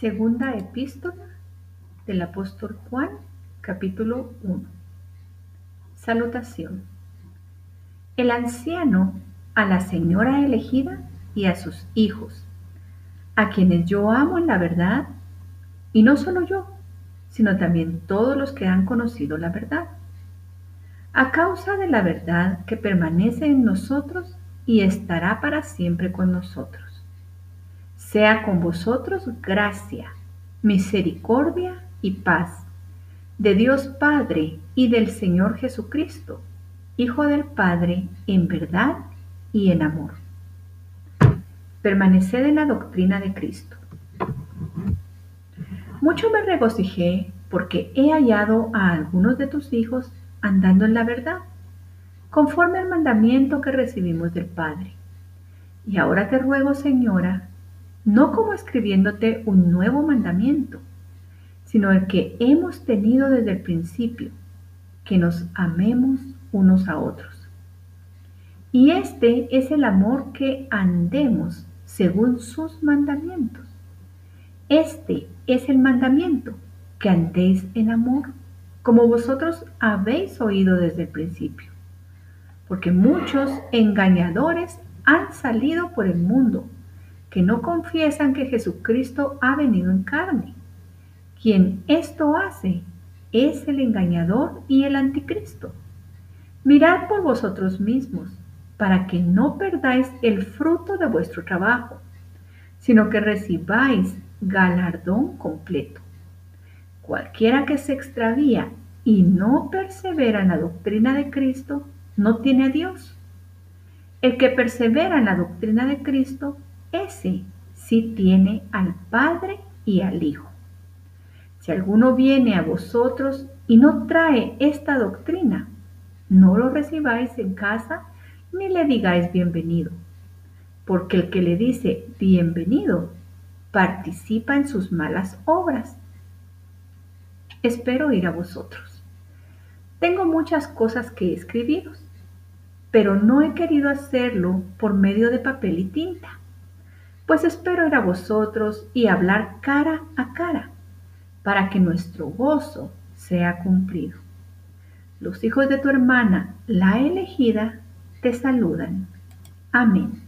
Segunda epístola del apóstol Juan, capítulo 1. Salutación. El anciano a la señora elegida y a sus hijos, a quienes yo amo en la verdad, y no solo yo, sino también todos los que han conocido la verdad. A causa de la verdad que permanece en nosotros y estará para siempre con nosotros sea con vosotros gracia, misericordia y paz de Dios Padre y del Señor Jesucristo, Hijo del Padre, en verdad y en amor. Permaneced en la doctrina de Cristo. Mucho me regocijé porque he hallado a algunos de tus hijos andando en la verdad, conforme al mandamiento que recibimos del Padre. Y ahora te ruego, Señora, no como escribiéndote un nuevo mandamiento, sino el que hemos tenido desde el principio, que nos amemos unos a otros. Y este es el amor que andemos según sus mandamientos. Este es el mandamiento, que andéis en amor, como vosotros habéis oído desde el principio. Porque muchos engañadores han salido por el mundo que no confiesan que Jesucristo ha venido en carne. Quien esto hace es el engañador y el anticristo. Mirad por vosotros mismos, para que no perdáis el fruto de vuestro trabajo, sino que recibáis galardón completo. Cualquiera que se extravía y no persevera en la doctrina de Cristo, no tiene a Dios. El que persevera en la doctrina de Cristo ese sí tiene al Padre y al Hijo. Si alguno viene a vosotros y no trae esta doctrina, no lo recibáis en casa ni le digáis bienvenido, porque el que le dice bienvenido participa en sus malas obras. Espero ir a vosotros. Tengo muchas cosas que escribiros, pero no he querido hacerlo por medio de papel y tinta pues espero ir a vosotros y hablar cara a cara, para que nuestro gozo sea cumplido. Los hijos de tu hermana, la elegida, te saludan. Amén.